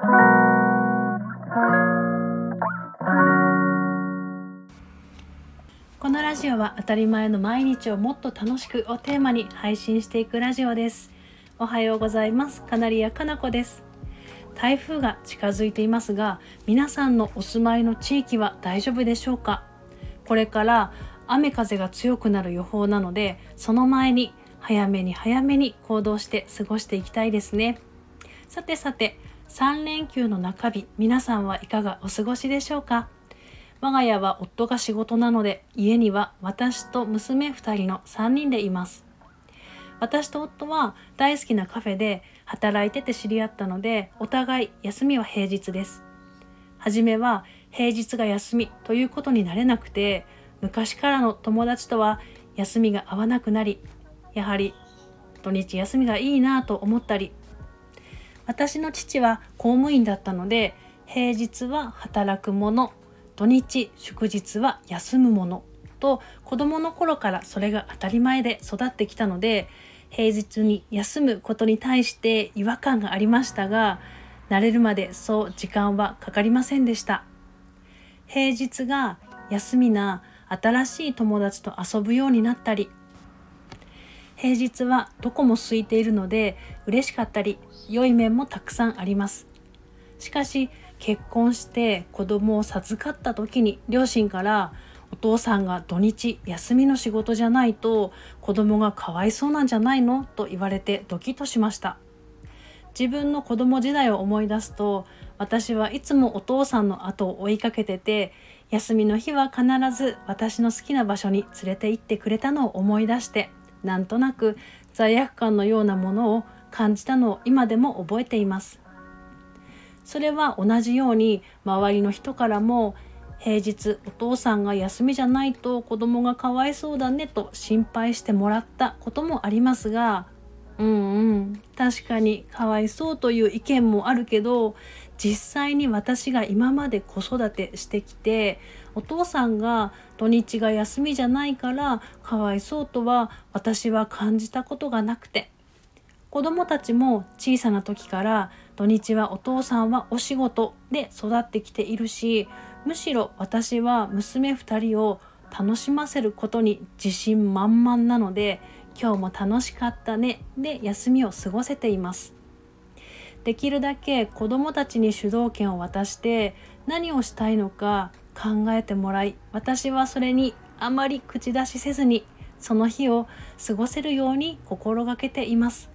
このラジオは当たり前の毎日をもっと楽しくをテーマに配信していくラジオです。おはようございます。カナリアかなこです。台風が近づいていますが皆さんのお住まいの地域は大丈夫でしょうか？これから雨風が強くなる予報なのでその前に早めに早めに行動して過ごしていきたいですね。さてさて3連休の中日皆さんはいかがお過ごしでしょうか？我が家は夫が仕事なので家には私と娘2人の3人でいます。私と夫は大好きなカフェで働いてて知り合ったのでお互い休みは平日です。初めは平日が休みということになれなくて昔からの友達とは休みが合わなくなりやはり土日休みがいいなと思ったり私の父は公務員だったので平日は働くもの土日祝日は休むものと子供の頃からそれが当たり前で育ってきたので平日に休むことに対して違和感がありましたが慣れるまでそう時間はかかりませんでした。平日が休みな新しい友達と遊ぶようになったり平日はどこも空いているので嬉しかったり良い面もたくさんあります。しかし結婚して子供を授かった時に両親からお父さんが土日休みの仕事じゃないと子供がかわいそうなんじゃないの？と言われてドキッとしました。自分の子供時代を思い出すと私はいつもお父さんの後を追いかけてて休みの日は必ず私の好きな場所に連れて行ってくれたのを思い出してなんとなく罪悪感のようなものを感じたのを今でも覚えています。それは同じように周りの人からも平日お父さんが休みじゃないと子供がかわいそうだねと心配してもらったこともありますがうんうん確かにかわいそうという意見もあるけど実際に私が今まで子育てしてきてお父さんが土日が休みじゃないからかわいそうとは私は感じたことがなくて子供たちも小さな時から土日はお父さんはお仕事で育ってきているしむしろ私は娘2人を楽しませることに自信満々なので今日も楽しかったねで休みを過ごせています。できるだけ子どもたちに主導権を渡して何をしたいのか考えてもらい私はそれにあまり口出しせずにその日を過ごせるように心がけています。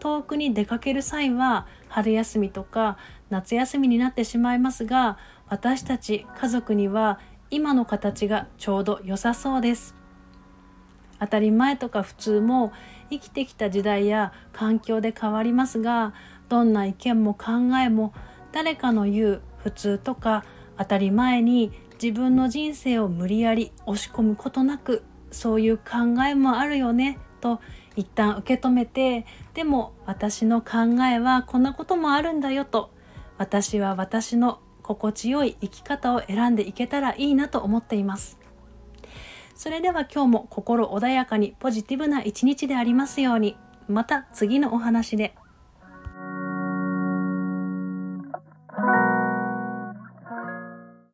遠くに出かける際は春休みとか夏休みになってしまいますが私たち家族には今の形がちょうど良さそうです。当たり前とか普通も生きてきた時代や環境で変わりますがどんな意見も考えも誰かの言う普通とか当たり前に自分の人生を無理やり押し込むことなくそういう考えもあるよねと一旦受け止めてでも私の考えはこんなこともあるんだよと私は私の心地よい生き方を選んでいけたらいいなと思っています。それでは今日も心穏やかにポジティブな一日でありますようにまた次のお話で。